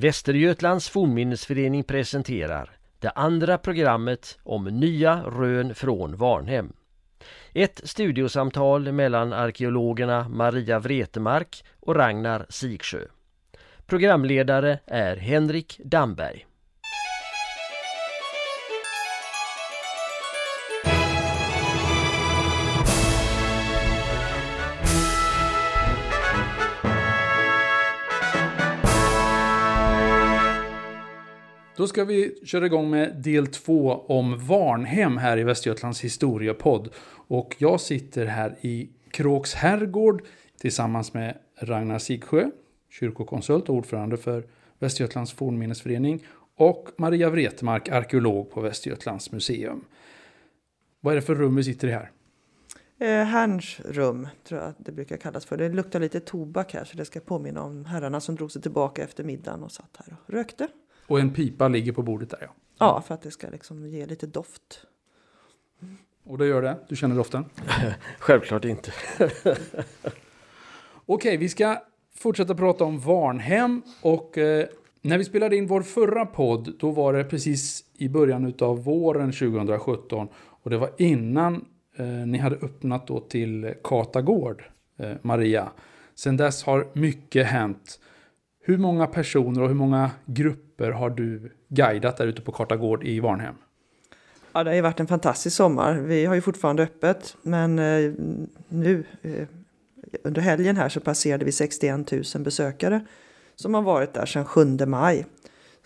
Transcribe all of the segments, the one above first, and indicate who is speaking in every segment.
Speaker 1: Västergötlands fornminnesförening presenterar det andra programmet om nya rön från Varnhem. Ett studiosamtal mellan arkeologerna Maria Vretemark och Ragnar Siksjö. Programledare är Henrik Damberg.
Speaker 2: Då ska vi köra igång med del två om Varnhem här i Västergötlands historiepodd. Och jag sitter här i Kråks herrgård tillsammans med Ragnar Sigsjö, kyrkokonsult och ordförande för Västergötlands fornminnesförening och Maria Wretmark, arkeolog på Västergötlands museum. Vad är det för rum vi sitter i här?
Speaker 3: Eh, Herrns rum tror jag det brukar kallas för. Det luktar lite tobak här så det ska påminna om herrarna som drog sig tillbaka efter middagen och satt här och rökte.
Speaker 2: Och en pipa ligger på bordet där ja.
Speaker 3: Ja, för att det ska liksom ge lite doft.
Speaker 2: Och det gör det? Du känner doften?
Speaker 1: Självklart inte.
Speaker 2: Okej, vi ska fortsätta prata om Varnhem. Och eh, när vi spelade in vår förra podd, då var det precis i början av våren 2017. Och det var innan eh, ni hade öppnat då till Katagård, eh, Maria. Sen dess har mycket hänt. Hur många personer och hur många grupper har du guidat där ute på Kartagård i Varnhem?
Speaker 3: Ja, det har ju varit en fantastisk sommar. Vi har ju fortfarande öppet, men eh, nu eh, under helgen här så passerade vi 61 000 besökare som har varit där sedan 7 maj.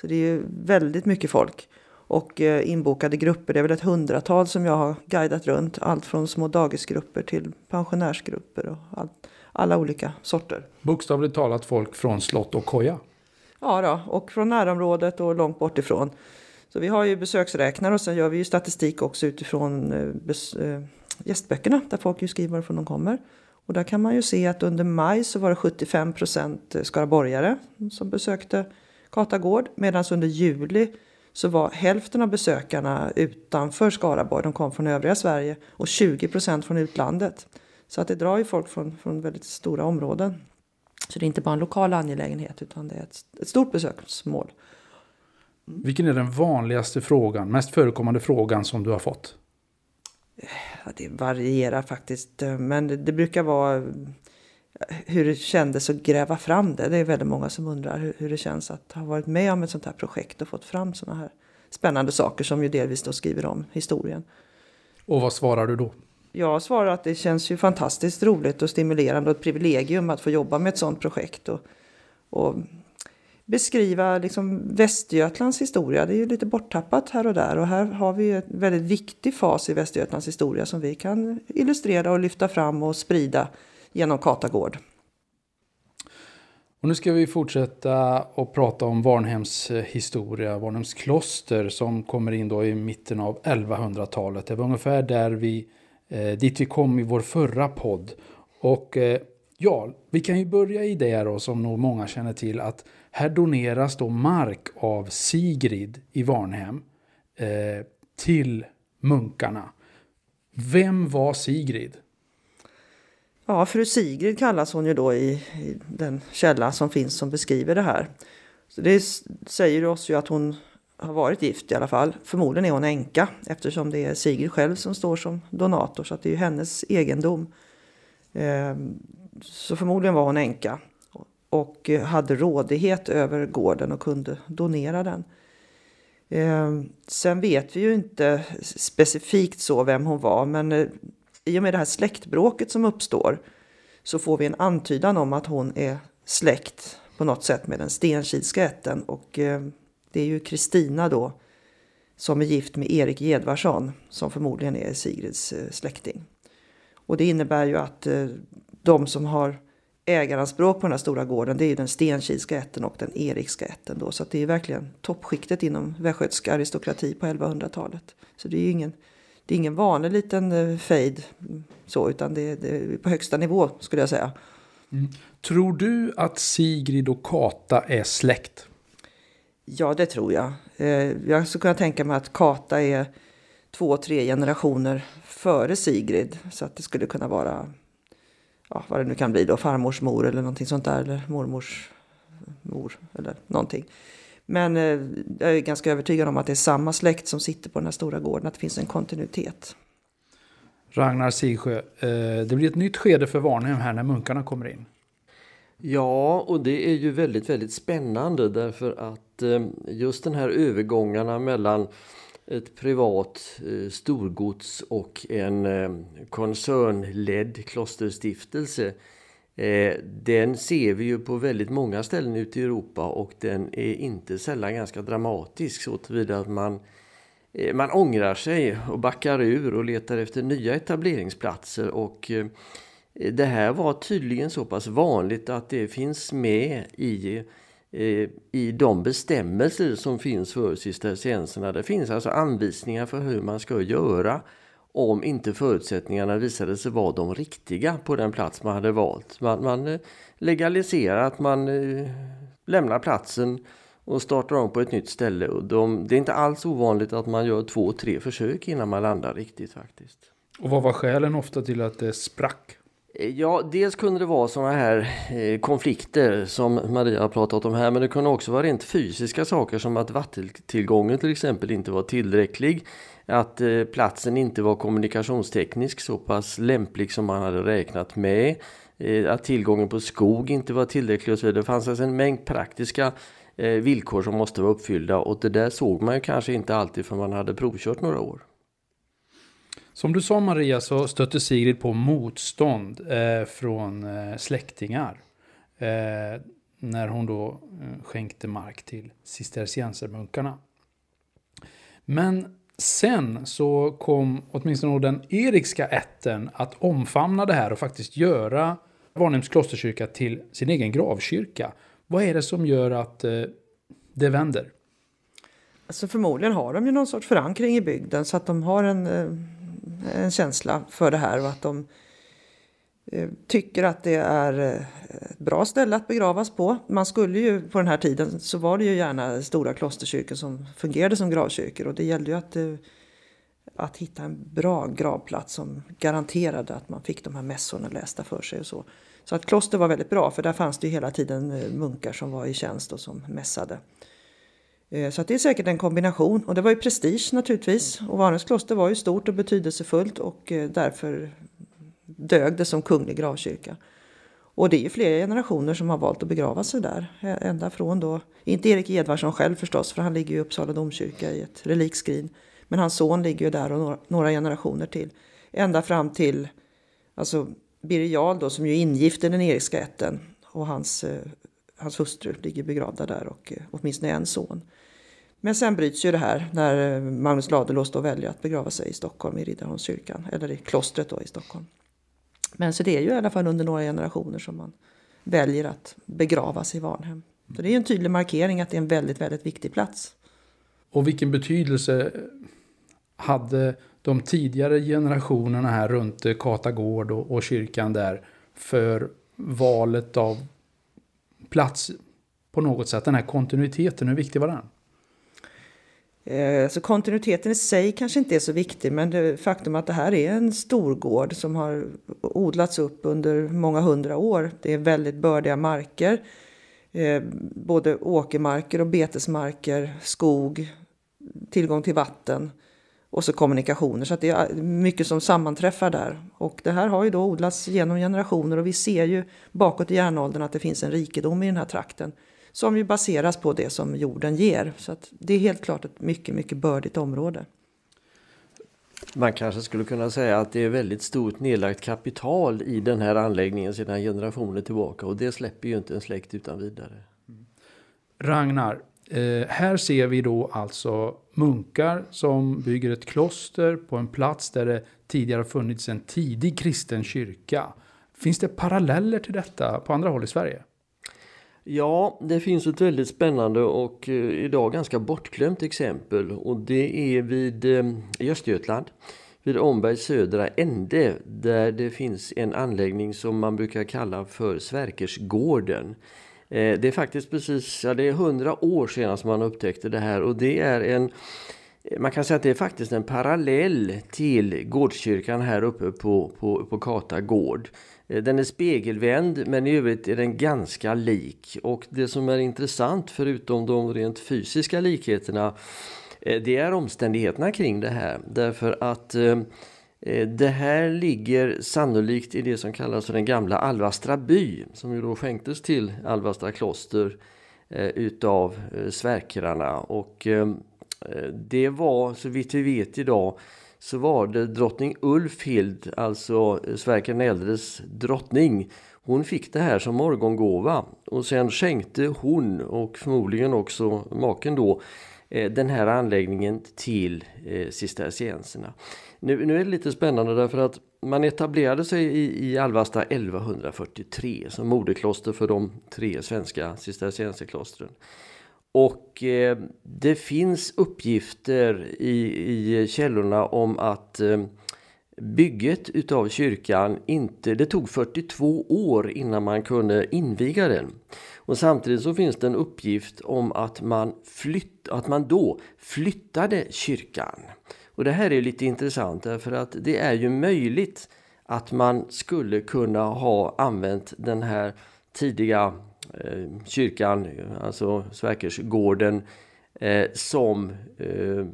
Speaker 3: Så det är ju väldigt mycket folk. Och eh, inbokade grupper, det är väl ett hundratal som jag har guidat runt. Allt från små dagisgrupper till pensionärsgrupper och allt, alla olika sorter.
Speaker 2: Bokstavligt talat folk från slott och koja.
Speaker 3: Ja, då, och från närområdet och långt bort ifrån. Så vi har ju besöksräknare och sen gör vi ju statistik också utifrån eh, eh, gästböckerna där folk ju skriver varifrån de kommer. Och där kan man ju se att under maj så var det 75 procent skaraborgare som besökte Katagård medan under juli så var hälften av besökarna utanför Skaraborg, de kom från övriga Sverige och 20 procent från utlandet. Så att det drar ju folk från, från väldigt stora områden. Så det är inte bara en lokal angelägenhet utan det är ett, ett stort besöksmål.
Speaker 2: Vilken är den vanligaste frågan, mest förekommande frågan som du har fått?
Speaker 3: Ja, det varierar faktiskt, men det, det brukar vara hur det kändes att gräva fram det. Det är väldigt många som undrar hur, hur det känns att ha varit med om ett sånt här projekt och fått fram såna här spännande saker som ju delvis då skriver om historien.
Speaker 2: Och vad svarar du då?
Speaker 3: Jag svarar att det känns ju fantastiskt roligt och stimulerande och ett privilegium att få jobba med ett sådant projekt. Och, och beskriva liksom Västergötlands historia. Det är ju lite borttappat här och där och här har vi en väldigt viktig fas i Västergötlands historia som vi kan illustrera och lyfta fram och sprida genom Katagård.
Speaker 2: Och nu ska vi fortsätta att prata om Varnhems historia, Varnhems kloster som kommer in då i mitten av 1100-talet. Det var ungefär där vi, eh, dit vi kom i vår förra podd. Och eh, ja, vi kan ju börja i det då som nog många känner till att här doneras då mark av Sigrid i Varnhem eh, till munkarna. Vem var Sigrid?
Speaker 3: Ja, fru Sigrid kallas hon ju då i, i, den källa som finns som beskriver det här. Så det säger oss ju att hon har varit gift i alla fall. Förmodligen är hon änka eftersom det är Sigrid själv som står som donator så att det är ju hennes egendom. Ehm, så förmodligen var hon änka och hade rådighet över gården och kunde donera den. Ehm, sen vet vi ju inte specifikt så vem hon var men eh, i och med det här släktbråket som uppstår så får vi en antydan om att hon är släkt på något sätt med den Stenkilska ätten och ehm, det är ju Kristina då som är gift med Erik Gedvarsson som förmodligen är Sigrids eh, släkting. Och det innebär ju att eh, de som har ägaranspråk på den här stora gården det är ju den Stenkilska ätten och den Erikska ätten då så att det är verkligen toppskiktet inom västgötsk aristokrati på 1100-talet. Så det är ju ingen det är ingen vanlig liten eh, fejd mm, så, utan det, det är på högsta nivå skulle jag säga.
Speaker 2: Mm. Tror du att Sigrid och Kata är släkt?
Speaker 3: Ja, det tror jag. Eh, jag skulle kunna tänka mig att Kata är två, tre generationer före Sigrid. Så att det skulle kunna vara, ja, vad det nu kan bli då, farmors mor eller någonting sånt där. Eller mormors mor eller någonting. Men eh, jag är ganska övertygad om att det är samma släkt som sitter på den här stora gården, att det finns en kontinuitet.
Speaker 2: Ragnar Sigsjö, eh, det blir ett nytt skede för Varnhem här när munkarna kommer in.
Speaker 1: Ja, och det är ju väldigt, väldigt spännande därför att att eh, just den här övergångarna mellan ett privat eh, storgods och en eh, koncernledd klosterstiftelse den ser vi ju på väldigt många ställen ute i Europa och den är inte sällan ganska dramatisk så tillvida att man man ångrar sig och backar ur och letar efter nya etableringsplatser och det här var tydligen så pass vanligt att det finns med i, Eh, i de bestämmelser som finns för cistercienserna. Det finns alltså anvisningar för hur man ska göra om inte förutsättningarna visade sig vara de riktiga på den plats man hade valt. Man, man eh, legaliserar att man eh, lämnar platsen och startar om på ett nytt ställe. Och de, det är inte alls ovanligt att man gör två, tre försök innan man landar riktigt faktiskt.
Speaker 2: Och vad var skälen ofta till att det sprack?
Speaker 1: Ja, dels kunde det vara sådana här eh, konflikter som Maria har pratat om här, men det kunde också vara rent fysiska saker som att vattentillgången till exempel inte var tillräcklig, att eh, platsen inte var kommunikationsteknisk så pass lämplig som man hade räknat med, eh, att tillgången på skog inte var tillräcklig och så vidare. Det fanns alltså en mängd praktiska eh, villkor som måste vara uppfyllda och det där såg man ju kanske inte alltid för man hade provkört några år.
Speaker 2: Som du sa Maria så stötte Sigrid på motstånd eh, från eh, släktingar. Eh, när hon då eh, skänkte mark till cisterciensermunkarna. Men sen så kom åtminstone den erikska ätten att omfamna det här och faktiskt göra Varnhems klosterkyrka till sin egen gravkyrka. Vad är det som gör att eh, det vänder?
Speaker 3: Alltså förmodligen har de ju någon sorts förankring i bygden så att de har en, eh, en känsla för det här och att de eh, tycker att det är eh, ett bra ställe att begravas på. Man skulle ju på den här tiden så var det ju gärna stora klosterkyrkor som fungerade som gravkyrkor och det gällde ju att, eh, att hitta en bra gravplats som garanterade att man fick de här mässorna lästa för sig och så. Så att kloster var väldigt bra för där fanns det ju hela tiden munkar som var i tjänst och som mässade. Eh, så att det är säkert en kombination och det var ju prestige naturligtvis och Varnens kloster var ju stort och betydelsefullt och eh, därför dög det som kunglig gravkyrka. Och det är ju flera generationer som har valt att begrava sig där. Eh, ända från då, inte Erik Edvardsson själv förstås, för han ligger i Uppsala domkyrka i ett relikskrin. Men hans son ligger ju där och några, några generationer till. Ända fram till, alltså Birger Jarl då, som ju är ingift i den Erikska ätten och hans, eh, hans hustru ligger begravda där och eh, åtminstone en son. Men sen bryts ju det här när eh, Magnus Ladulås då väljer att begrava sig i Stockholm i Riddarholmskyrkan, eller i klostret då i Stockholm. Men så det är ju i alla fall under några generationer som man väljer att begravas i Varnhem. Så det är en tydlig markering att det är en väldigt, väldigt viktig plats.
Speaker 2: Och vilken betydelse hade de tidigare generationerna här runt eh, Kata gård och, och kyrkan där för valet av plats på något sätt. Den här kontinuiteten, hur viktig var den?
Speaker 3: Så kontinuiteten i sig kanske inte är så viktig men det faktum att det här är en storgård som har odlats upp under många hundra år. Det är väldigt bördiga marker. Eh, både åkermarker och betesmarker, skog, tillgång till vatten och så kommunikationer. Så det är mycket som sammanträffar där. Och det här har ju då odlats genom generationer och vi ser ju bakåt i järnåldern att det finns en rikedom i den här trakten som ju baseras på det som jorden ger. Så det är helt klart ett mycket, mycket bördigt område.
Speaker 1: Man kanske skulle kunna säga att det är väldigt stort nedlagt kapital i den här anläggningen sedan generationer tillbaka och det släpper ju inte en släkt utan vidare.
Speaker 2: Ragnar, Eh, här ser vi då alltså munkar som bygger ett kloster på en plats där det tidigare funnits en tidig kristen kyrka. Finns det paralleller till detta på andra håll i Sverige?
Speaker 1: Ja, det finns ett väldigt spännande och eh, idag ganska bortglömt exempel och det är vid eh, i Östergötland vid Ombergs södra ände där det finns en anläggning som man brukar kalla för Sverkersgården. Eh, det är faktiskt precis ja, det är 100 år sedan som man upptäckte det här och det är en man kan säga att det är faktiskt en parallell till gårdskyrkan här uppe på, på, på Kata gård. Eh, den är spegelvänd men i övrigt är den ganska lik. Och det som är intressant förutom de rent fysiska likheterna eh, det är omständigheterna kring det här. Därför att eh, Eh, det här ligger sannolikt i det som kallas för den gamla Alvastra by som ju då skänktes till Alvastra kloster eh, utav eh, sverkrarna. Och det var så vitt vi vet idag så var det drottning Ulfhild, alltså Sverker den äldres drottning. Hon fick det här som morgongåva och sen skänkte hon och förmodligen också maken då Eh, den här anläggningen till eh, cistercienserna. Nu, nu är det lite spännande därför att man etablerade sig i, i Alvasta 1143 som moderkloster för de tre svenska cistercienserklostren. Och eh, det finns uppgifter i, i källorna om att eh, bygget utav kyrkan inte, det tog 42 år innan man kunde inviga den. Och samtidigt så finns det en uppgift om att man, flytt, att man då flyttade kyrkan. Och det här är lite intressant därför att det är ju möjligt att man skulle kunna ha använt den här tidiga Eh, kyrkan, alltså Sverkersgården, eh, som eh,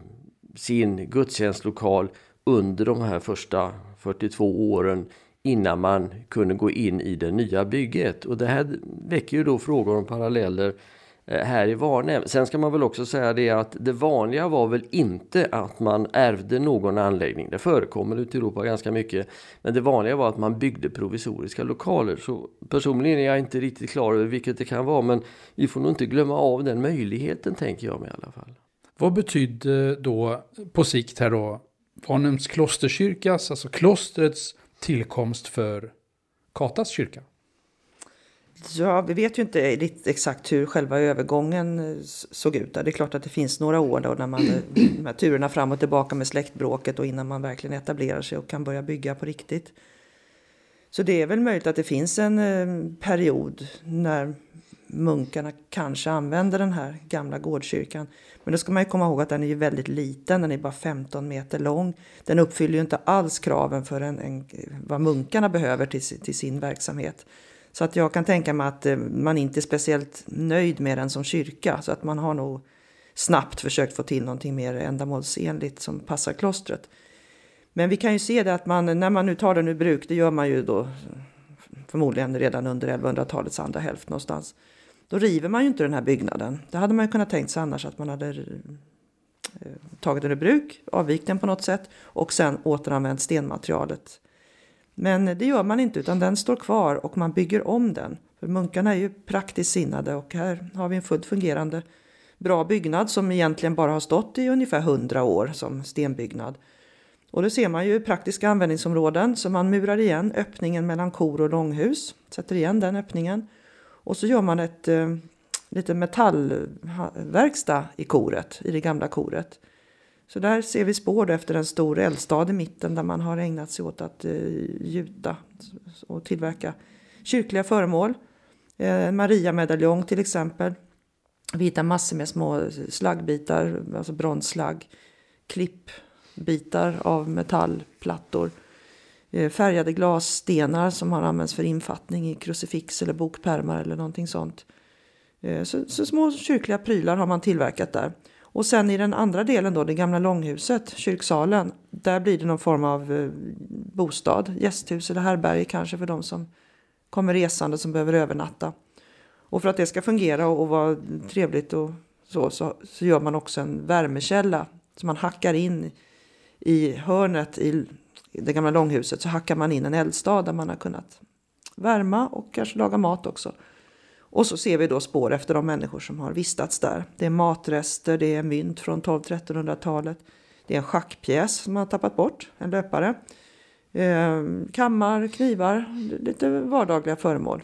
Speaker 1: sin gudstjänstlokal under de här första 42 åren innan man kunde gå in i det nya bygget. Och det här väcker ju då frågor om paralleller eh, här i Varnhem. Sen ska man väl också säga det att det vanliga var väl inte att man ärvde någon anläggning. Det förekommer ute i Europa ganska mycket. Men det vanliga var att man byggde provisoriska lokaler. Så personligen är jag inte riktigt klar över vilket det kan vara. Men vi får nog inte glömma av den möjligheten tänker jag mig i alla fall.
Speaker 2: Vad betydde då på sikt här då Varnhems klosterkyrkas, alltså klostrets tillkomst för Katas kyrka?
Speaker 3: Ja, vi vet ju inte exakt hur själva övergången eh, såg ut. Det är klart att det finns några år då när man, eh, de här turerna fram och tillbaka med släktbråket och innan man verkligen etablerar sig och kan börja bygga på riktigt. Så det är väl möjligt att det finns en eh, period när munkarna kanske använder den här gamla gårdkyrkan. Men då ska man ju komma ihåg att den är ju väldigt liten, den är bara 15 meter lång. Den uppfyller ju inte alls kraven för en, en vad munkarna behöver till, till sin verksamhet. Så att jag kan tänka mig att eh, man inte är speciellt nöjd med den som kyrka. Så att man har nog snabbt försökt få till någonting mer ändamålsenligt som passar klostret. Men vi kan ju se det att man, när man nu tar den ur bruk, det gör man ju då förmodligen redan under 1100-talets andra hälft någonstans. Då river man ju inte den här byggnaden. Det hade man ju kunnat tänkt sig annars att man hade eh, tagit den ur bruk, avvikt den på något sätt och sen återanvänt stenmaterialet men det gör man inte utan den står kvar och man bygger om den. För munkarna är ju praktiskt sinnade och här har vi en fullt fungerande bra byggnad som egentligen bara har stått i ungefär hundra år som stenbyggnad. Och då ser man ju praktiska användningsområden så man murar igen öppningen mellan kor och långhus, sätter igen den öppningen. Och så gör man ett eh, lite metallverkstad i koret, i det gamla koret. Så där ser vi spår efter en stor eldstad i mitten där man har ägnat sig åt att eh, gjuta och tillverka kyrkliga föremål. Eh, Maria-medaljong till exempel. Vi hittar massor med små slaggbitar, alltså bronsslagg, klippbitar av metallplattor. Eh, färgade glasstenar som har använts för infattning i krucifix eller bokpärmar eller någonting sånt. Eh, så, så små kyrkliga prylar har man tillverkat där. Och sen i den andra delen då, det gamla långhuset, kyrksalen, där blir det någon form av eh, bostad, gästhus eller härbärge kanske för de som kommer resande som behöver övernatta. Och för att det ska fungera och, och vara trevligt och så, så, så, gör man också en värmekälla som man hackar in i hörnet i det gamla långhuset så hackar man in en eldstad där man har kunnat värma och kanske laga mat också. Och så ser vi då spår efter de människor som har vistats där. Det är matrester, det är mynt från 1200-1300-talet. Det är en schackpjäs som man har tappat bort, en löpare. Eh, kammar, knivar, lite vardagliga föremål.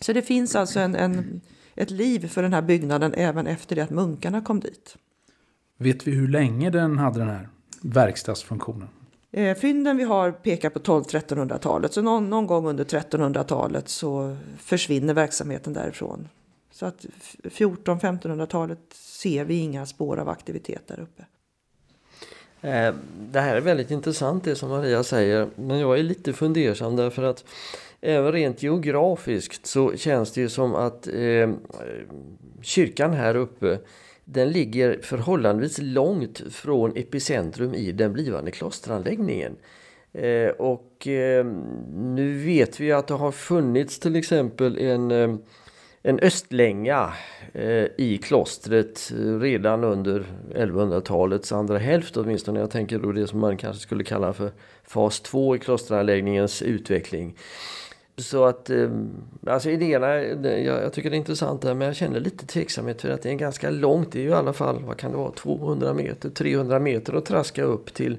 Speaker 3: Så det finns alltså en, en, ett liv för den här byggnaden även efter det att munkarna kom dit.
Speaker 2: Vet vi hur länge den hade den här verkstadsfunktionen?
Speaker 3: Eh, fynden vi har pekar på 12-1300-talet, så någon, någon, gång under 1300-talet så försvinner verksamheten därifrån. Så att 14-1500-talet ser vi inga spår av aktivitet där uppe.
Speaker 1: Eh, det här är väldigt intressant det som Maria säger, men jag är lite fundersam därför att även rent geografiskt så känns det ju som att eh, kyrkan här uppe den ligger förhållandevis långt från epicentrum i den blivande klosteranläggningen. Eh, och eh, nu vet vi att det har funnits till exempel en, eh, en östlänga eh, i klostret eh, redan under 1100-talets andra hälft åtminstone. Jag tänker då det som man kanske skulle kalla för fas 2 i klosteranläggningens utveckling. Så att, eh, alltså idéerna, jag, jag tycker det är intressant där men jag känner lite tveksamhet för att det är ganska långt. Det är ju i alla fall, vad kan det vara, 200 meter, 300 meter att traska upp till,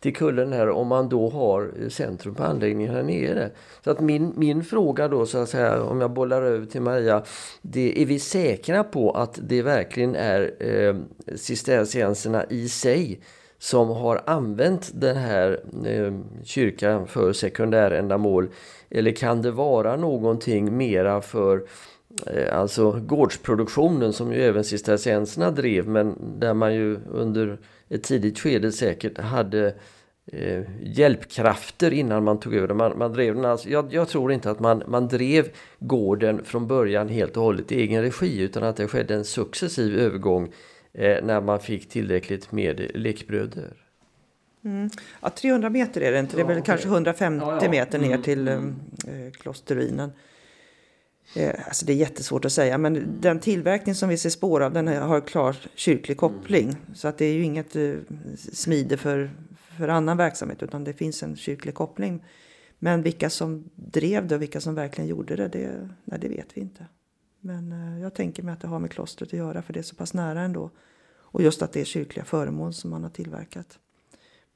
Speaker 1: till kullen här om man då har centrum på anläggningen här nere. Så att min, min fråga då så att säga, om jag bollar över till Maria, det är vi säkra på att det verkligen är eh, cistercienserna i sig som har använt den här eh, kyrkan för sekundärändamål? Eller kan det vara någonting mera för eh, alltså gårdsproduktionen som ju även cistercienserna drev men där man ju under ett tidigt skede säkert hade eh, hjälpkrafter innan man tog över Man, man drev den alltså, jag, jag, tror inte att man, man drev gården från början helt och hållet i egen regi utan att det skedde en successiv övergång eh, när man fick tillräckligt med lekbröder.
Speaker 3: Mm. Ja, 300 meter är det inte, det är väl okay. kanske 150 ja, ja. meter ner mm, till mm. eh, klosterruinen. Eh, alltså det är jättesvårt att säga, men den tillverkning som vi ser spår av den har klar kyrklig koppling. Mm. Så att det är ju inget eh, smide för, för annan verksamhet, utan det finns en kyrklig koppling. Men vilka som drev det och vilka som verkligen gjorde det, det, nej, det vet vi inte. Men eh, jag tänker mig att det har med klostret att göra, för det är så pass nära ändå. Och just att det är kyrkliga föremål som man har tillverkat.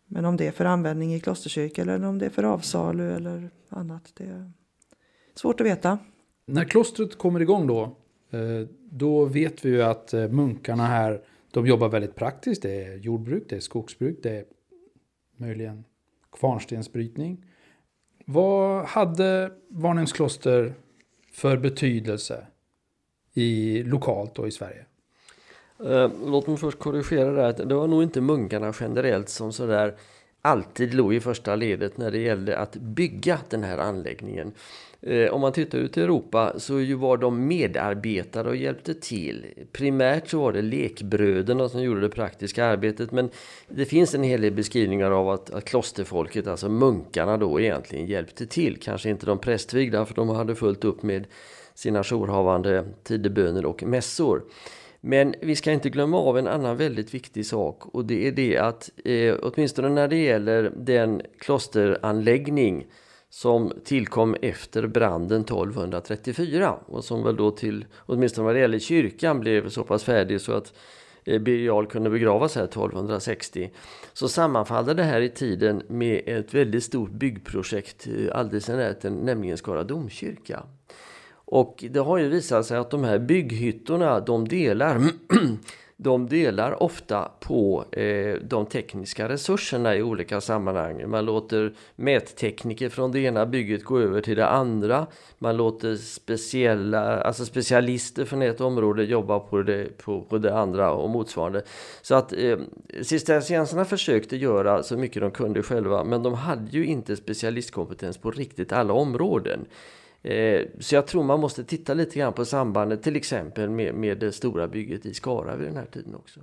Speaker 3: Men om det är för användning i klosterkyrka eller om det är för avsalu eller annat, det är svårt att veta.
Speaker 2: När klostret kommer igång då, eh, då vet vi ju att eh, munkarna här, de jobbar väldigt praktiskt. Det är jordbruk, det är skogsbruk, det är möjligen kvarnstensbrytning. Vad hade Varnhems kloster för betydelse i, lokalt och i Sverige?
Speaker 1: Eh, låt mig först korrigera det här. Det var nog inte munkarna generellt som sådär alltid låg i första ledet när det gällde att bygga den här anläggningen. Eh, om man tittar ut i Europa så var de medarbetare och hjälpte till. Primärt så var det lekbröderna som gjorde det praktiska arbetet men det finns en hel del beskrivningar av att, att klosterfolket, alltså munkarna då egentligen hjälpte till. Kanske inte de prästvigda för de hade fullt upp med sina jourhavande tideböner och mässor. Men vi ska inte glömma av en annan väldigt viktig sak och det är det att eh, åtminstone när det gäller den klosteranläggning som tillkom efter branden 1234 och som väl då till, åtminstone vad det gäller kyrkan, blev så pass färdig så att eh, Birger kunde begravas här 1260 så sammanfaller det här i tiden med ett väldigt stort byggprojekt eh, alldeles i närheten, nämligen Skara domkyrka. Och det har ju visat sig att de här bygghyttorna de delar de delar ofta på eh, de tekniska resurserna i olika sammanhang. Man låter mättekniker från det ena bygget gå över till det andra. Man låter speciella, alltså specialister från ett område jobba på det, på, på det andra och motsvarande. Så att eh, cistercienserna försökte göra så mycket de kunde själva men de hade ju inte specialistkompetens på riktigt alla områden. Eh, så jag tror man måste titta lite grann på sambandet till exempel med, med det stora bygget i Skara vid den här tiden också.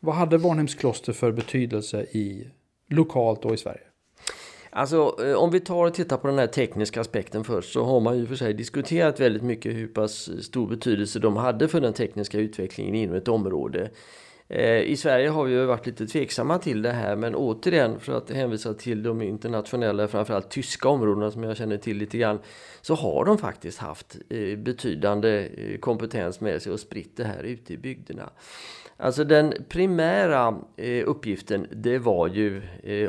Speaker 2: Vad hade Varnhems kloster för betydelse i lokalt och i Sverige?
Speaker 1: Alltså eh, om vi tar och tittar på den här tekniska aspekten först så har man ju för sig diskuterat väldigt mycket hur pass stor betydelse de hade för den tekniska utvecklingen inom ett område. Eh, I Sverige har vi varit lite tveksamma till det här men återigen för att hänvisa till de internationella, framförallt tyska områdena som jag känner till lite grann så har de faktiskt haft eh, betydande eh, kompetens med sig och spritt det här ute i bygderna. Alltså den primära uppgiften det var ju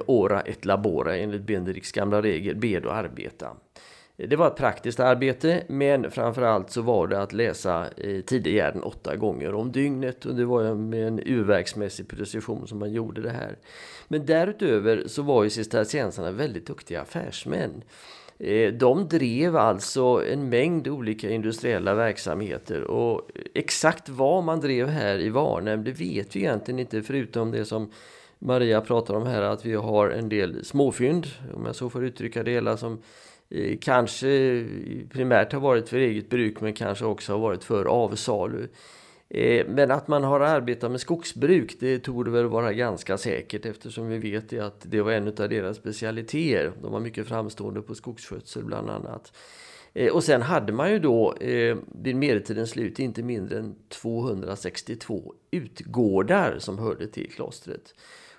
Speaker 1: ora et labora enligt Benderiks gamla regel, bed och arbeta. Det var ett praktiskt arbete men framförallt så var det att läsa eh, Tidegärden åtta gånger om dygnet och det var med en urverksmässig precision som man gjorde det här. Men därutöver så var ju cisterciensarna väldigt duktiga affärsmän. Eh, de drev alltså en mängd olika industriella verksamheter och exakt vad man drev här i Varnhem det vet vi egentligen inte förutom det som Maria pratar om här att vi har en del småfynd, om jag så får uttrycka det hela, som Eh, kanske primärt har varit för eget bruk men kanske också har varit för avsalu. Eh, men att man har arbetat med skogsbruk det tog det väl vara ganska säkert eftersom vi vet att det var en av deras specialiteter. De var mycket framstående på skogsskötsel bland annat. Eh, och sen hade man ju då vid medeltidens slut inte mindre än 262 utgårdar som hörde till klostret.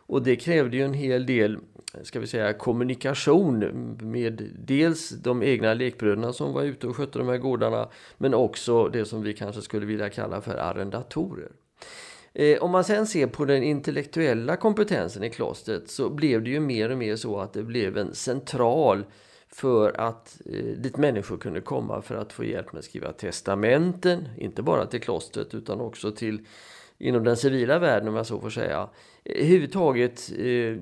Speaker 1: Och det krävde ju en hel del ska vi säga, kommunikation med dels de egna lekbröderna som var ute och skötte de här gårdarna men också det som vi kanske skulle vilja kalla för arrendatorer. Eh, om man sen ser på den intellektuella kompetensen i klostret så blev det ju mer och mer så att det blev en central för att eh, dit människor kunde komma för att få hjälp med att skriva testamenten, inte bara till klostret utan också till inom den civila världen om jag så får säga. Huvudtaget eh,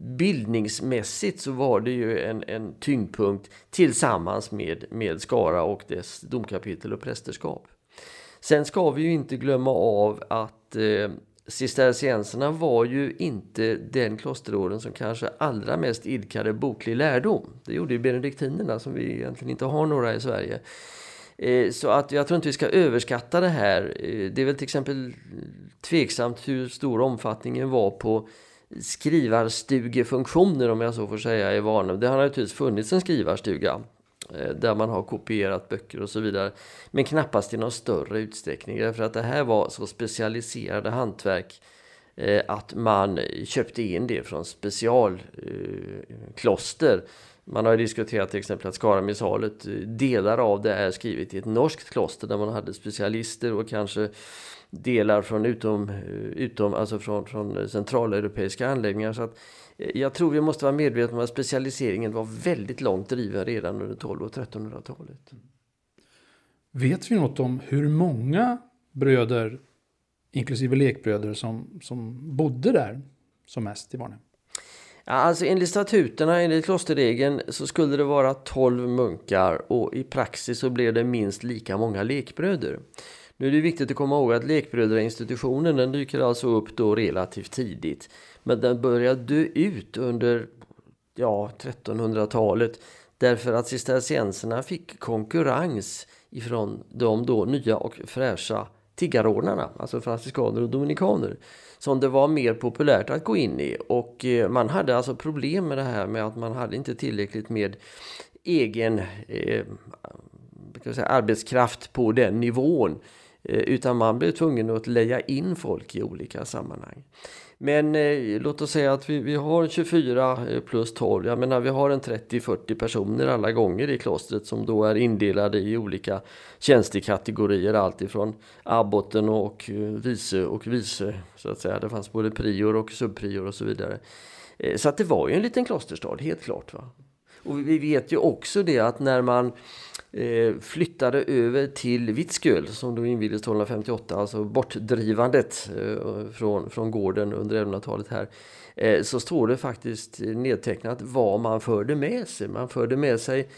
Speaker 1: bildningsmässigt så var det ju en, en tyngdpunkt tillsammans med, med Skara och dess domkapitel och prästerskap. Sen ska vi ju inte glömma av att eh, cistercienserna var ju inte den klosterorden som kanske allra mest idkade boklig lärdom. Det gjorde ju benediktinerna som vi egentligen inte har några i Sverige. Eh, så att jag tror inte vi ska överskatta det här. Eh, det är väl till exempel tveksamt hur stor omfattningen var på skrivarstugefunktioner om jag så får säga i Varnum. Det har naturligtvis funnits en skrivarstuga eh, där man har kopierat böcker och så vidare. Men knappast i någon större utsträckning därför att det här var så specialiserade hantverk att man köpte in det från specialkloster man har diskuterat till exempel att Skaramissalet, eh, delar av det är skrivet i ett norskt kloster där man hade specialister och kanske delar från utom, eh, utom alltså från, från centraleuropeiska anläggningar. Så att eh, jag tror vi måste vara medvetna om att specialiseringen var väldigt långt driven redan under 12 och 1300-talet.
Speaker 2: Vet vi något om hur många bröder, inklusive lekbröder, som, som bodde där som mest i Varnhem?
Speaker 1: Ja, alltså enligt statuterna, enligt klosterregeln, så skulle det vara 12 munkar och i praxis så blev det minst lika många lekbröder. Nu är det viktigt att komma ihåg att lekbrödrainstitutionen den dyker alltså upp då relativt tidigt. Men den börjar dö ut under ja, 1300-talet därför att cistercienserna fick konkurrens ifrån de då nya och fräscha tiggarordnarna, alltså franciskaner och dominikaner som det var mer populärt att gå in i. Och eh, man hade alltså problem med det här med att man hade inte tillräckligt med egen eh, säga, arbetskraft på den nivån. Eh, utan man blev tvungen att leja in folk i olika sammanhang. Men eh, låt oss säga att vi, vi har 24 eh, plus 12. Jag menar vi har en 30-40 personer alla gånger i klostret som då är indelade i olika tjänstekategorier. Alltifrån abboten och eh, vice och vice så att säga. Det fanns både prior och subprior och så vidare. Eh, så att det var ju en liten klosterstad, helt klart. Va? Och vi vet ju också det att när man Eh, flyttade över till Vittsköl som då invigdes 1258, alltså bortdrivandet eh, från, från gården under 1100-talet här, eh, så står det faktiskt nedtecknat vad man förde med sig. Man förde med sig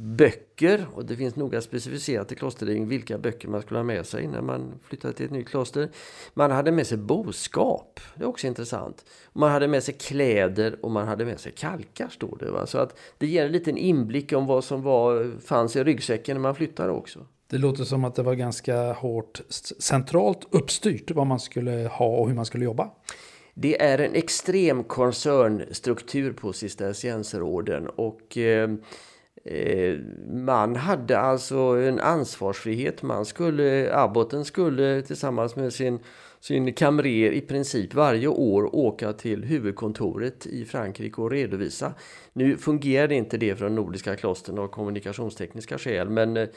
Speaker 1: böcker och det finns noga specificerat i klosterregeln vilka böcker man skulle ha med sig när man flyttade till ett nytt kloster. Man hade med sig boskap, det är också intressant. Man hade med sig kläder och man hade med sig kalkar står det. Va? Så att det ger en liten inblick om vad som var, fanns i ryggsäcken när man flyttade också.
Speaker 2: Det låter som att det var ganska hårt centralt uppstyrt vad man skulle ha och hur man skulle jobba.
Speaker 1: Det är en extrem koncernstruktur på cistercienserorden och Eh, Eh, man hade alltså en ansvarsfrihet. Man skulle, abboten skulle tillsammans med sin, sin kamrer i princip varje år åka till huvudkontoret i Frankrike och redovisa. Nu fungerade inte det för de nordiska klostren av kommunikationstekniska skäl men eh,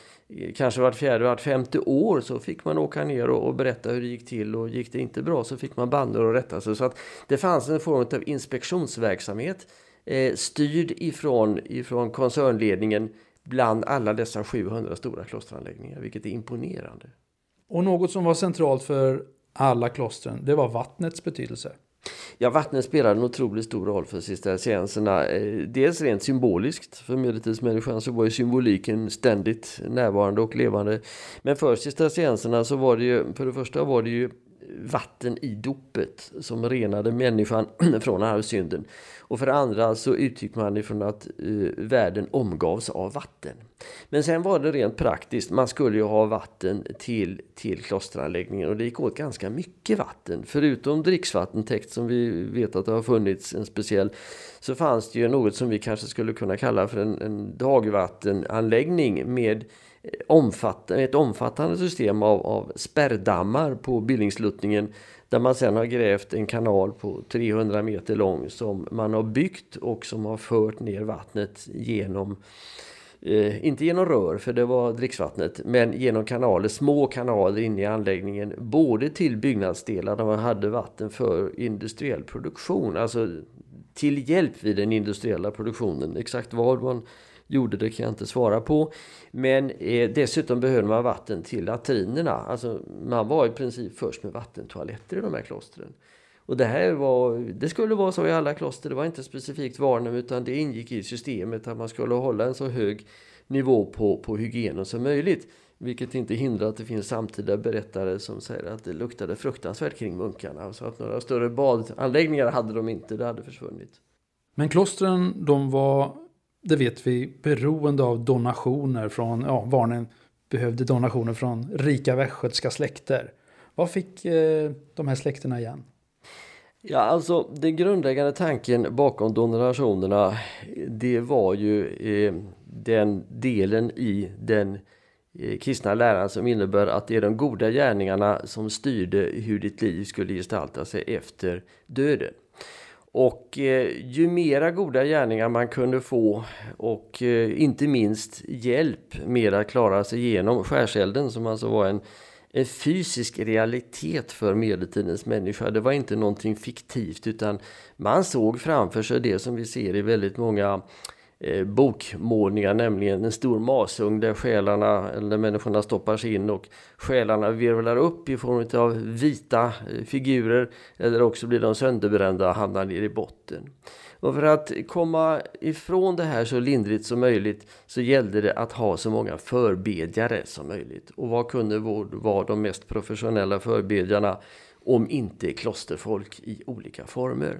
Speaker 1: kanske vart fjärde, vart femte år så fick man åka ner och, och, berätta hur det gick till och gick det inte bra så fick man bannor och rätta sig. Så att det fanns en form av inspektionsverksamhet eh, styrd ifrån, ifrån koncernledningen bland alla dessa 700 stora klosteranläggningar, vilket är imponerande.
Speaker 2: Och något som var centralt för alla klostren, det var vattnets betydelse.
Speaker 1: Ja, vattnet spelade en otroligt stor roll för cistercienserna. Eh, dels rent symboliskt, för medeltidsmänniskan så var ju symboliken ständigt närvarande och levande. Men för cistercienserna så var det ju, för det första var det ju vatten i dopet som renade människan från synden. Och för det andra så utgick man ifrån att eh, världen omgavs av vatten. Men sen var det rent praktiskt, man skulle ju ha vatten till, till klosteranläggningen och det gick åt ganska mycket vatten. Förutom dricksvattentäkt som vi vet att det har funnits en speciell så fanns det ju något som vi kanske skulle kunna kalla för en, en dagvattenanläggning med omfattande, ett omfattande system av, av spärrdammar på Billingsluttningen där man sedan har grävt en kanal på 300 meter lång som man har byggt och som har fört ner vattnet genom Eh, inte genom rör, för det var dricksvattnet, men genom kanaler, små kanaler inne i anläggningen. Både till byggnadsdelar där man hade vatten för industriell produktion, alltså till hjälp vid den industriella produktionen. Exakt vad man gjorde det kan jag inte svara på. Men eh, dessutom behövde man vatten till latrinerna. Alltså man var i princip först med vattentoaletter i de här klostren. Och det här var, det skulle vara så i alla kloster, det var inte specifikt Varnhem utan det ingick i systemet att man skulle hålla en så hög nivå på, på hygienen som möjligt. Vilket inte hindrar att det finns samtida berättare som säger att det luktade fruktansvärt kring munkarna. Så att några större badanläggningar hade de inte, det hade försvunnit.
Speaker 2: Men klostren, de var, det vet vi, beroende av donationer från, ja, barnen behövde donationer från rika västgötska släkter. Vad fick eh, de här släkterna igen?
Speaker 1: Ja, alltså den grundläggande tanken bakom donationerna det var ju eh, den delen i den eh, kristna läran som innebär att det är de goda gärningarna som styrde hur ditt liv skulle gestalta sig efter döden. Och eh, ju mera goda gärningar man kunde få och eh, inte minst hjälp med att klara sig igenom skärselden som alltså var en en fysisk realitet för medeltidens människa. Det var inte någonting fiktivt utan man såg framför sig det som vi ser i väldigt många eh, Eh, bokmålningar, nämligen en stor masugn där själarna, eller människorna stoppar sig in och själarna virvlar upp i form av vita eh, figurer eller också blir de sönderbrända och hamnar ner i botten. Och för att komma ifrån det här så lindrigt som möjligt så gällde det att ha så många förbedjare som möjligt. Och vad kunde vara de mest professionella förbedjarna om inte klosterfolk i olika former?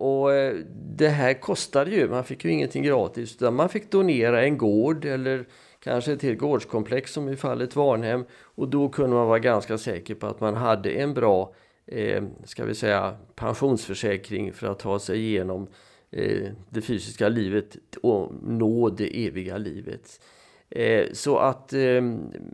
Speaker 1: Och eh, det här kostade ju, man fick ju ingenting gratis utan man fick donera en gård eller kanske ett helt gårdskomplex som i fallet Varnhem och då kunde man vara ganska säker på att man hade en bra eh, ska vi säga, pensionsförsäkring för att ta sig igenom eh, det fysiska livet och nå det eviga livet. Eh, så att eh,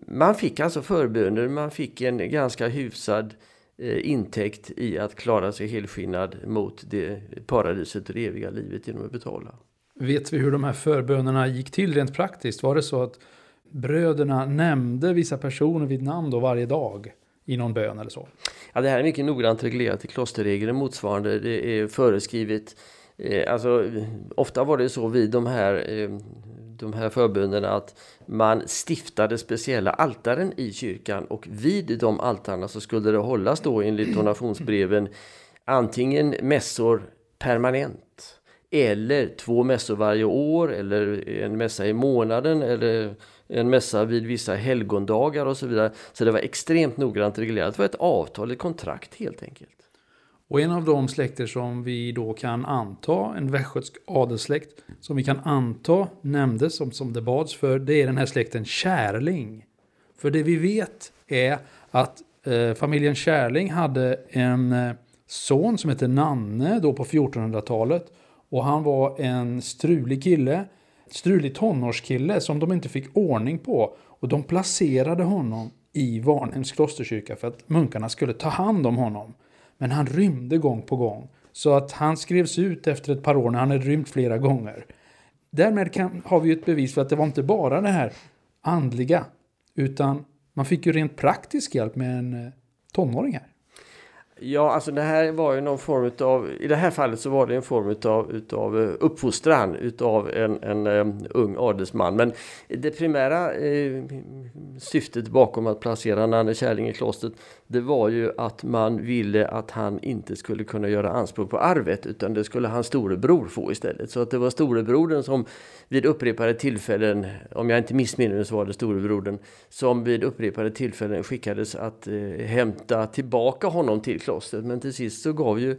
Speaker 1: man fick alltså förböner, man fick en ganska hyfsad eh, intäkt i att klara sig helskinnad mot det paradiset och det eviga livet genom att betala.
Speaker 2: Vet vi hur de här förbönerna gick till rent praktiskt? Var det så att bröderna nämnde vissa personer vid namn då varje dag? i någon bön eller så?
Speaker 1: Ja, det här är mycket noggrant reglerat i klosterregler motsvarande. Det är föreskrivet. Eh, alltså, ofta var det så vid de här, eh, de här förbönerna att man stiftade speciella altaren i kyrkan och vid de altarna så skulle det hållas då enligt donationsbreven antingen mässor permanent eller två mässor varje år eller en mässa i månaden eller en mässa vid vissa helgondagar och så vidare. Så det var extremt noggrant reglerat. Det var ett avtal, ett kontrakt helt enkelt.
Speaker 2: Och en av de släkter som vi då kan anta, en västgötsk adelssläkt, som vi kan anta nämndes som, som det bads för, det är den här släkten Kärling. För det vi vet är att eh, familjen Kärling hade en eh, son som hette Nanne då på 1400-talet. Och han var en strulig kille strulig tonårskille som de inte fick ordning på. Och de placerade honom i Varnhems klosterkyrka för att munkarna skulle ta hand om honom. Men han rymde gång på gång. Så att han skrevs ut efter ett par år när han hade rymt flera gånger. Därmed kan, har vi ett bevis för att det var inte bara det här andliga. Utan man fick ju rent praktisk hjälp med en eh, tonåring här.
Speaker 1: Ja, alltså det här var ju någon form av, i det här fallet så var det en form utav, utav eh, uppfostran utav en, en um, ung adelsman. Men det primära eh, syftet bakom att placera Nanne Kärling i klostret det var ju att man ville att han inte skulle kunna göra anspråk på arvet utan det skulle hans storebror få istället. Så att det var storebrodern som vid upprepade tillfällen, om jag inte missminner mig så var det storebrodern, som vid upprepade tillfällen skickades att eh, hämta tillbaka honom till klostret. Men till sist så gav ju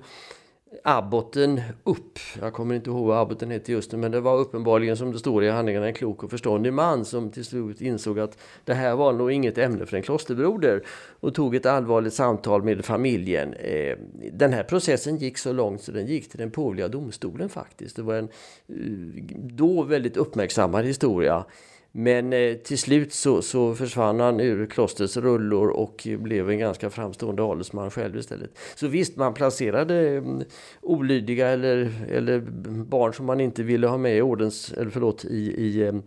Speaker 1: abboten upp. Jag kommer inte ihåg vad abboten hette just nu men det var uppenbarligen som det står i handlingarna en klok och förståndig man som till slut insåg att det här var nog inget ämne för en klosterbroder och tog ett allvarligt samtal med familjen. Eh, den här processen gick så långt så den gick till den påvliga domstolen faktiskt. Det var en eh, då väldigt uppmärksammad historia men eh, till slut så, så försvann han ur klostrets rullor och blev en ganska framstående adelsman själv istället. Så visst, man placerade mm, olydiga eller, eller barn som man inte ville ha med i ordens, eller förlåt, i, i mm,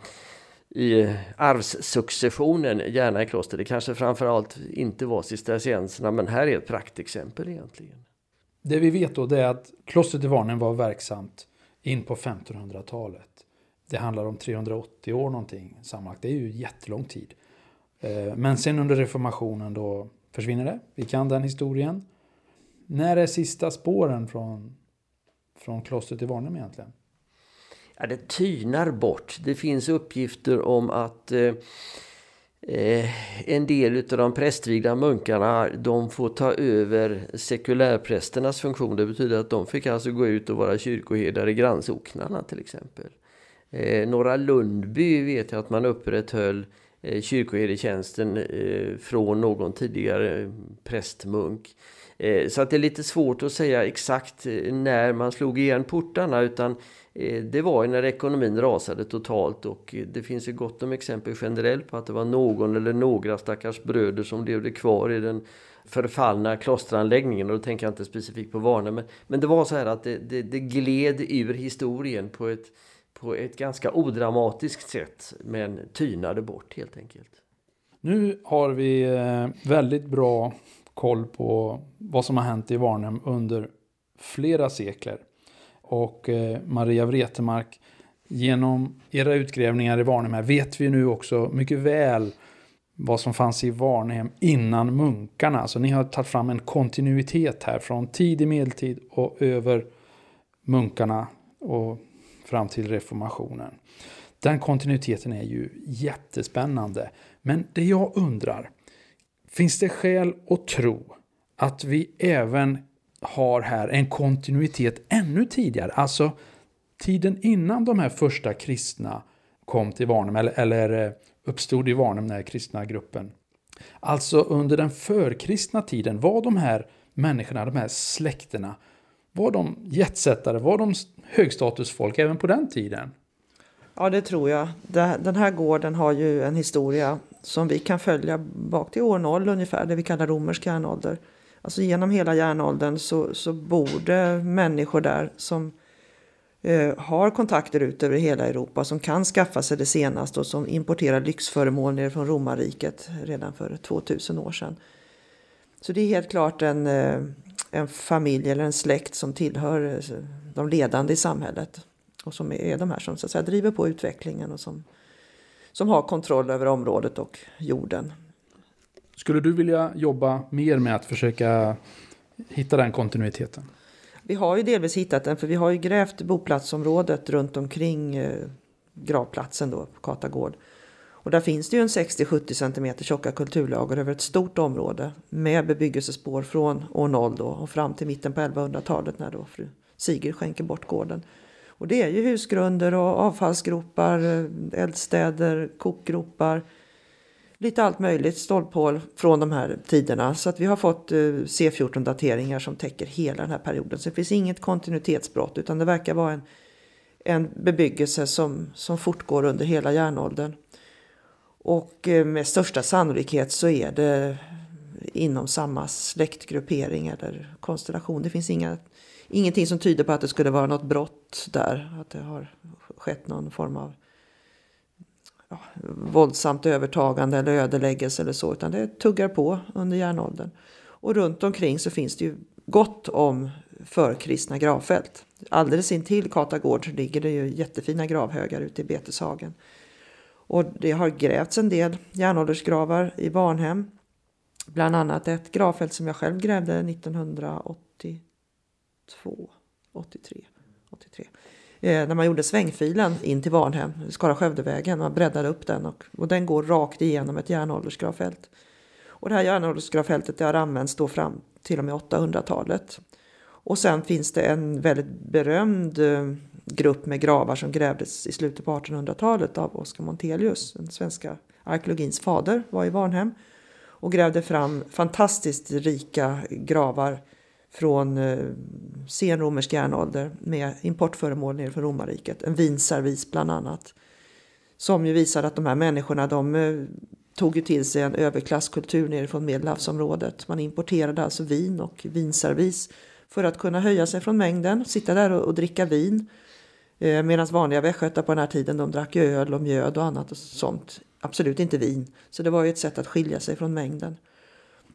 Speaker 1: i arvssuccessionen, gärna i kloster. Det kanske framförallt inte var cistercienserna, men här är ett praktexempel egentligen.
Speaker 2: Det vi vet då det är att klostret i Varnen var verksamt in på 1500-talet. Det handlar om 380 år någonting sammanlagt. Det är ju jättelång tid. Eh, men sen under reformationen då försvinner det. Vi kan den historien. När är sista spåren från, från klostret i Varnhem egentligen?
Speaker 1: Ja, det tynar bort. Det finns uppgifter om att eh, eh en del av de prästvigda munkarna de får ta över sekulärprästernas funktion. Det betyder att de fick alltså gå ut och vara kyrkoherdar i grannsocknarna till exempel. Eh, Norra Lundby vet jag att man upprätthöll eh, kyrkoherdetjänsten eh, från någon tidigare prästmunk. Eh, så att det är lite svårt att säga exakt eh, när man slog igen portarna utan eh, det var när ekonomin rasade totalt och eh, det finns ju gott om exempel generellt på att det var någon eller några stackars bröder som levde kvar i den förfallna klosteranläggningen och då tänker jag inte specifikt på Varne. men, men det var så här att det, det, det gled ur historien på ett på ett ganska odramatiskt sätt men tynade bort helt enkelt.
Speaker 2: Nu har vi eh, väldigt bra koll på vad som har hänt i Varnhem under flera sekler. Och eh, Maria Wretemark, genom era utgrävningar i Varnhem här vet vi nu också mycket väl vad som fanns i Varnhem innan munkarna. Så ni har tagit fram en kontinuitet här från tidig medeltid och över munkarna och fram till reformationen. Den kontinuiteten är ju jättespännande. Men det jag undrar, finns det skäl att tro att vi även har här en kontinuitet ännu tidigare? Alltså tiden innan de här första kristna kom till Varnhem eller, eller eh, uppstod i Varnhem, den här kristna gruppen. Alltså under den förkristna tiden var de här människorna, de här släkterna, var de jetsättare? Var de högstatusfolk även på den tiden?
Speaker 3: Ja, det tror jag. Den här gården har ju en historia som vi kan följa bak till år noll ungefär, det vi kallar romersk järnålder. Alltså genom hela järnåldern så, så bor det människor där som eh, har kontakter ut över hela Europa, som kan skaffa sig det senaste och som importerar lyxföremål ner från romarriket redan för 2000 år sedan. Så det är helt klart en, eh, en familj eller en släkt som tillhör eh, de ledande i samhället. Och som är de här som så att säga, driver på utvecklingen och som, som har kontroll över området och jorden.
Speaker 2: Skulle du vilja jobba mer med att försöka hitta den kontinuiteten?
Speaker 3: Vi har ju delvis hittat den för vi har ju grävt boplatsområdet runt omkring eh, gravplatsen då på Katagård. Och där finns det ju en 60-70 cm tjocka kulturlager över ett stort område med bebyggelsespår från år 0 då och fram till mitten på 1100-talet när då fru Sigrid skänker bort gården. Och det är ju husgrunder och avfallsgropar, eh, eldstäder, kokgropar, lite allt möjligt stolphål från de här tiderna. Så att vi har fått eh, C14-dateringar som täcker hela den här perioden. Så det finns inget kontinuitetsbrott utan det verkar vara en, en bebyggelse som, som fortgår under hela järnåldern. Och eh, med största sannolikhet så är det inom samma släktgruppering eller konstellation. Det finns inga, ingenting som tyder på att det skulle vara något brott där. Att det har skett någon form av ja, våldsamt övertagande eller ödeläggelse eller så. Utan det tuggar på under järnåldern. Och runt omkring så finns det ju gott om förkristna gravfält. Alldeles intill Katagård ligger det ju jättefina gravhögar ute i beteshagen. Och det har grävts en del järnåldersgravar i Varnhem. Bland annat ett gravfält som jag själv grävde 1982, 83, 83. Eh, när man gjorde svängfilen in till Varnhem, Skara-Skövdevägen. Man breddade upp den och, och den går rakt igenom ett järnåldersgravfält. Och det här järnåldersgravfältet har använts då fram till och med 800-talet. Och sen finns det en väldigt berömd eh, grupp med gravar som grävdes i slutet på 1800-talet av Oskar Montelius, den svenska arkeologins fader, var i Varnhem och grävde fram fantastiskt rika gravar från eh, senromersk järnålder med importföremål ner från romarriket. En vinservis bland annat. Som ju visade att de här människorna de eh, tog ju till sig en överklasskultur nerifrån medelhavsområdet. Man importerade alltså vin och vinservis för att kunna höja sig från mängden, sitta där och, och dricka vin. Eh, Medan vanliga västgötar på den här tiden de drack öl och mjöd och annat och sånt. Absolut inte vin. Så det var ju ett sätt att skilja sig från mängden.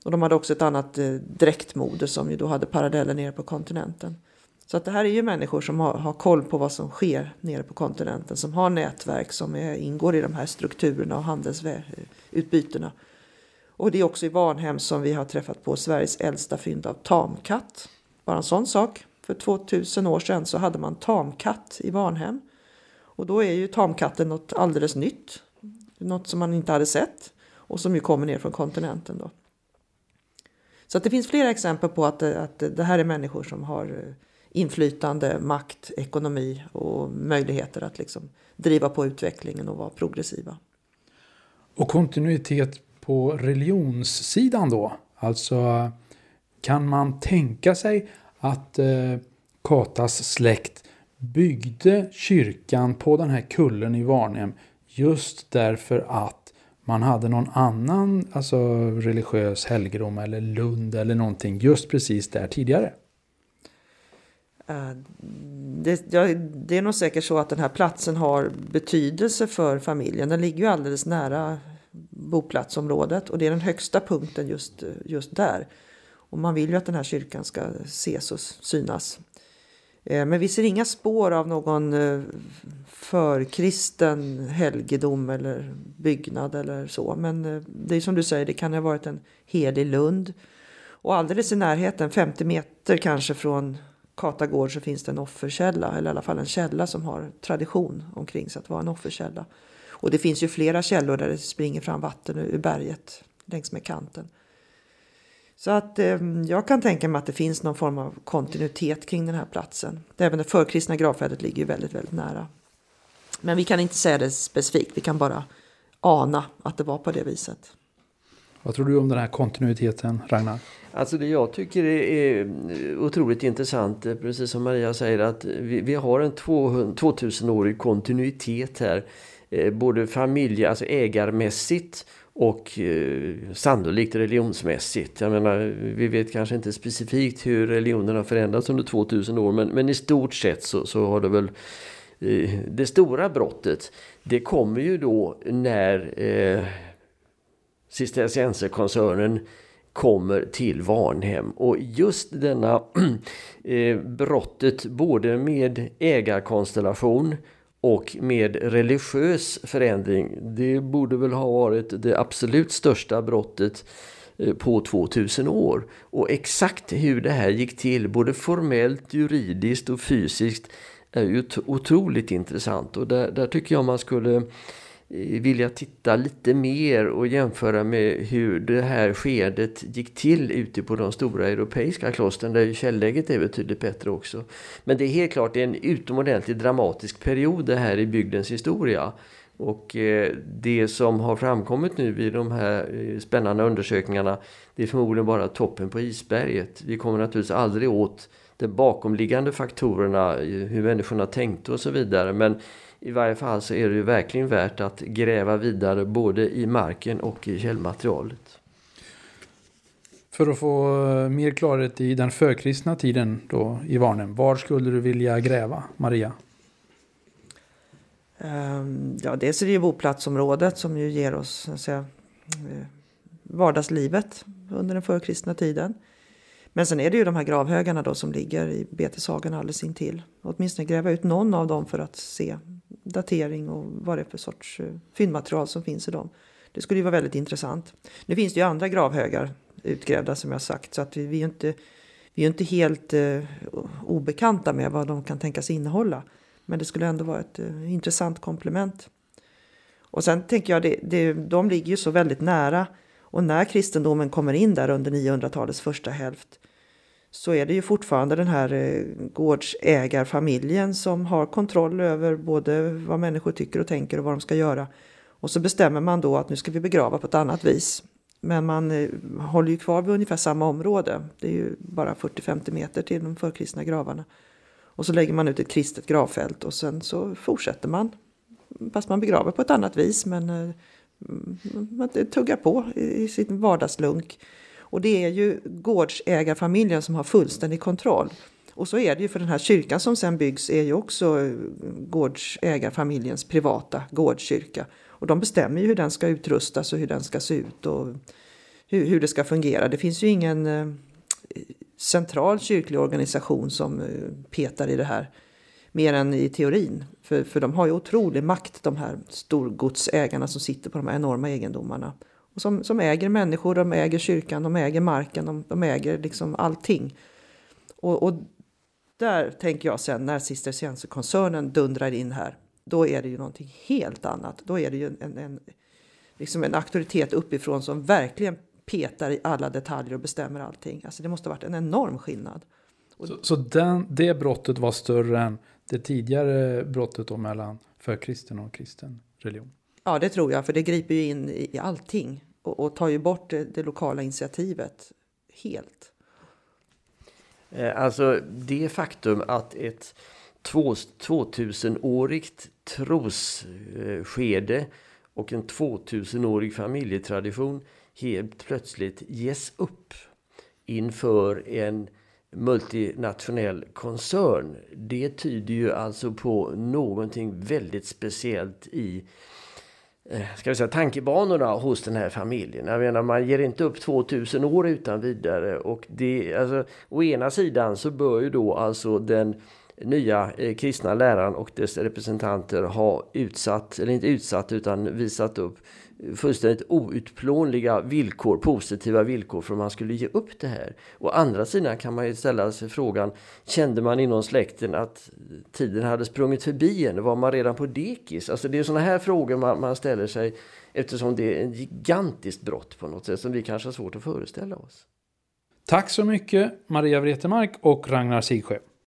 Speaker 3: Och de hade också ett annat eh, dräktmode som ju då hade paralleller nere på kontinenten. Så att det här är ju människor som har, har koll på vad som sker nere på kontinenten. Som har nätverk som är, ingår i de här strukturerna och handelsutbytena. Och det är också i Varnhem som vi har träffat på Sveriges äldsta fynd av tamkatt. Bara en sån sak. För 2000 år sedan så hade man tamkatt i barnhem. Och då är ju tamkatten något alldeles nytt. Något som man inte hade sett. Och som ju kommer ner från kontinenten då. Så att det finns flera exempel på att, att det här är människor som har eh, inflytande, makt, ekonomi och möjligheter att liksom driva på utvecklingen och vara progressiva.
Speaker 2: Och kontinuitet på religionssidan då? Alltså kan man tänka sig att eh, Katas släkt byggde kyrkan på den här kullen i Varnhem just därför att man hade någon annan alltså religiös helgedom eller Lund eller någonting just precis där tidigare.
Speaker 3: Eh, det, ja, det, är nog säkert så att den här platsen har betydelse för familjen. Den ligger ju alldeles nära boplatsområdet och det är den högsta punkten just, just där. Och man vill ju att den här kyrkan ska ses och synas. Eh, men vi ser inga spår av någon eh, förkristen helgedom eller byggnad eller så. Men eh, det är som du säger, det kan ha varit en helig lund. Och alldeles i närheten, 50 meter kanske från Katagård så finns det en offerkälla, eller i alla fall en källa som har tradition omkring sig att vara en offerkälla. Och det finns ju flera källor där det springer fram vatten ur berget längs med kanten. Så att eh, jag kan tänka mig att det finns någon form av kontinuitet kring den här platsen. Även det förkristna gravfältet ligger ju väldigt, väldigt nära. Men vi kan inte säga det specifikt, vi kan bara ana att det var på det viset.
Speaker 2: Vad tror du om den här kontinuiteten, Ragnar?
Speaker 1: Alltså det jag tycker är otroligt intressant, eh, precis som Maria säger, att vi, vi har en 2000-årig kontinuitet här. Eh, både familje, alltså ägarmässigt och eh, sannolikt religionsmässigt. Jag menar, vi vet kanske inte specifikt hur religionen har förändrats under 2000 år men, men i stort sett så, så har det väl eh, det stora brottet det kommer ju då när eh, Cistercienserkoncernen kommer till Varnhem. Och just denna eh, brottet både med ägarkonstellation och med religiös förändring. Det borde väl ha varit det absolut största brottet eh, på 2000 år. Och exakt hur det här gick till, både formellt, juridiskt och fysiskt, är ju otroligt intressant. Och där, där tycker jag man skulle Eh, Eh, vilja titta lite mer och jämföra med hur det här skedet gick till ute på de stora europeiska klostren där ju källäget är betydligt bättre också. Men det är helt klart en utomordentligt dramatisk period det här i bygdens historia. Och eh, det som har framkommit nu i de här eh, spännande undersökningarna det är förmodligen bara toppen på isberget. Vi kommer naturligtvis aldrig åt de bakomliggande faktorerna, hur människorna tänkte och så vidare. Men i varje fall så är det ju verkligen värt att gräva vidare både i marken och i källmaterialet.
Speaker 2: För att få eh, mer klarhet i den förkristna tiden då i Varnem, var skulle du vilja gräva, Maria?
Speaker 3: Um, ja, dels är det ju boplatsområdet som ju ger oss säga, eh, vardagslivet under den förkristna tiden. Men sen är det ju de här gravhögarna då som ligger i beteshagen alldeles intill. Åtminstone gräva ut någon av dem för att se datering och vad det är för sorts eh, fyndmaterial som finns i dem. Det skulle ju vara väldigt intressant. Nu finns det ju andra gravhögar utgrävda som jag sagt så att vi, vi är inte, vi är inte helt eh, obekanta med vad de kan tänkas innehålla. Men det skulle ändå vara ett eh, intressant komplement. Och sen tänker jag, det, det, de ligger ju så väldigt nära och när kristendomen kommer in där under 900-talets första hälft så är det ju fortfarande den här eh, gårdsägarfamiljen som har kontroll över både vad människor tycker och tänker och vad de ska göra. Och så bestämmer man då att nu ska vi begrava på ett annat vis. Men man eh, håller ju kvar vid ungefär samma område. Det är ju bara 40-50 meter till de förkristna gravarna. Och så lägger man ut ett kristet gravfält och sen så fortsätter man. Fast man begraver på ett annat vis men eh, man tuggar på i sin vardagslunk. Och det är ju gårdsägarfamiljen som har fullständig kontroll. Och så är det ju för den här kyrkan som sen byggs är ju också gårdsägarfamiljens privata gårdskyrka. Och de bestämmer ju hur den ska utrustas och hur den ska se ut och hur, hur det ska fungera. Det finns ju ingen eh, central kyrklig organisation som eh, petar i det här. Mer än i teorin. För, för de har ju otrolig makt de här storgodsägarna som sitter på de här enorma egendomarna. Och som, som äger människor, de äger kyrkan, de äger marken, de, de äger liksom allting. Och, och där tänker jag sen när Cistercienserkoncernen dundrar in här, då är det ju någonting helt annat. Då är det ju en, en, liksom en auktoritet uppifrån som verkligen petar i alla detaljer och bestämmer allting. Alltså det måste ha varit en enorm skillnad.
Speaker 2: Så, så den, det brottet var större än det tidigare brottet då mellan förkristen och kristen religion?
Speaker 3: Ja, det tror jag, för det griper ju in i, allting och, och tar ju bort det, det lokala initiativet helt.
Speaker 1: Eh, alltså det faktum att ett 2000-årigt trosskede och en 2000-årig familjetradition helt plötsligt ges upp inför en multinationell koncern. Det tyder ju alltså på någonting väldigt speciellt i eh, ska vi säga, tankebanorna hos den här familjen. Jag menar, man ger inte upp 2000 år utan vidare. Och det, alltså, å ena sidan så bör ju då alltså den nya eh, kristna läraren och dess representanter ha utsatt, eller inte utsatt utan visat upp fullständigt outplånliga villkor, positiva villkor för om man skulle ge upp det här. Å andra sidan kan man ju ställa sig frågan, kände man inom släkten att tiden hade sprungit förbi en? Var man redan på dekis? Alltså det är sådana här frågor man, man ställer sig eftersom det är ett gigantiskt brott på något sätt som vi kanske har svårt att föreställa oss.
Speaker 2: Tack så mycket Maria Wretemark och Ragnar Sigsjö.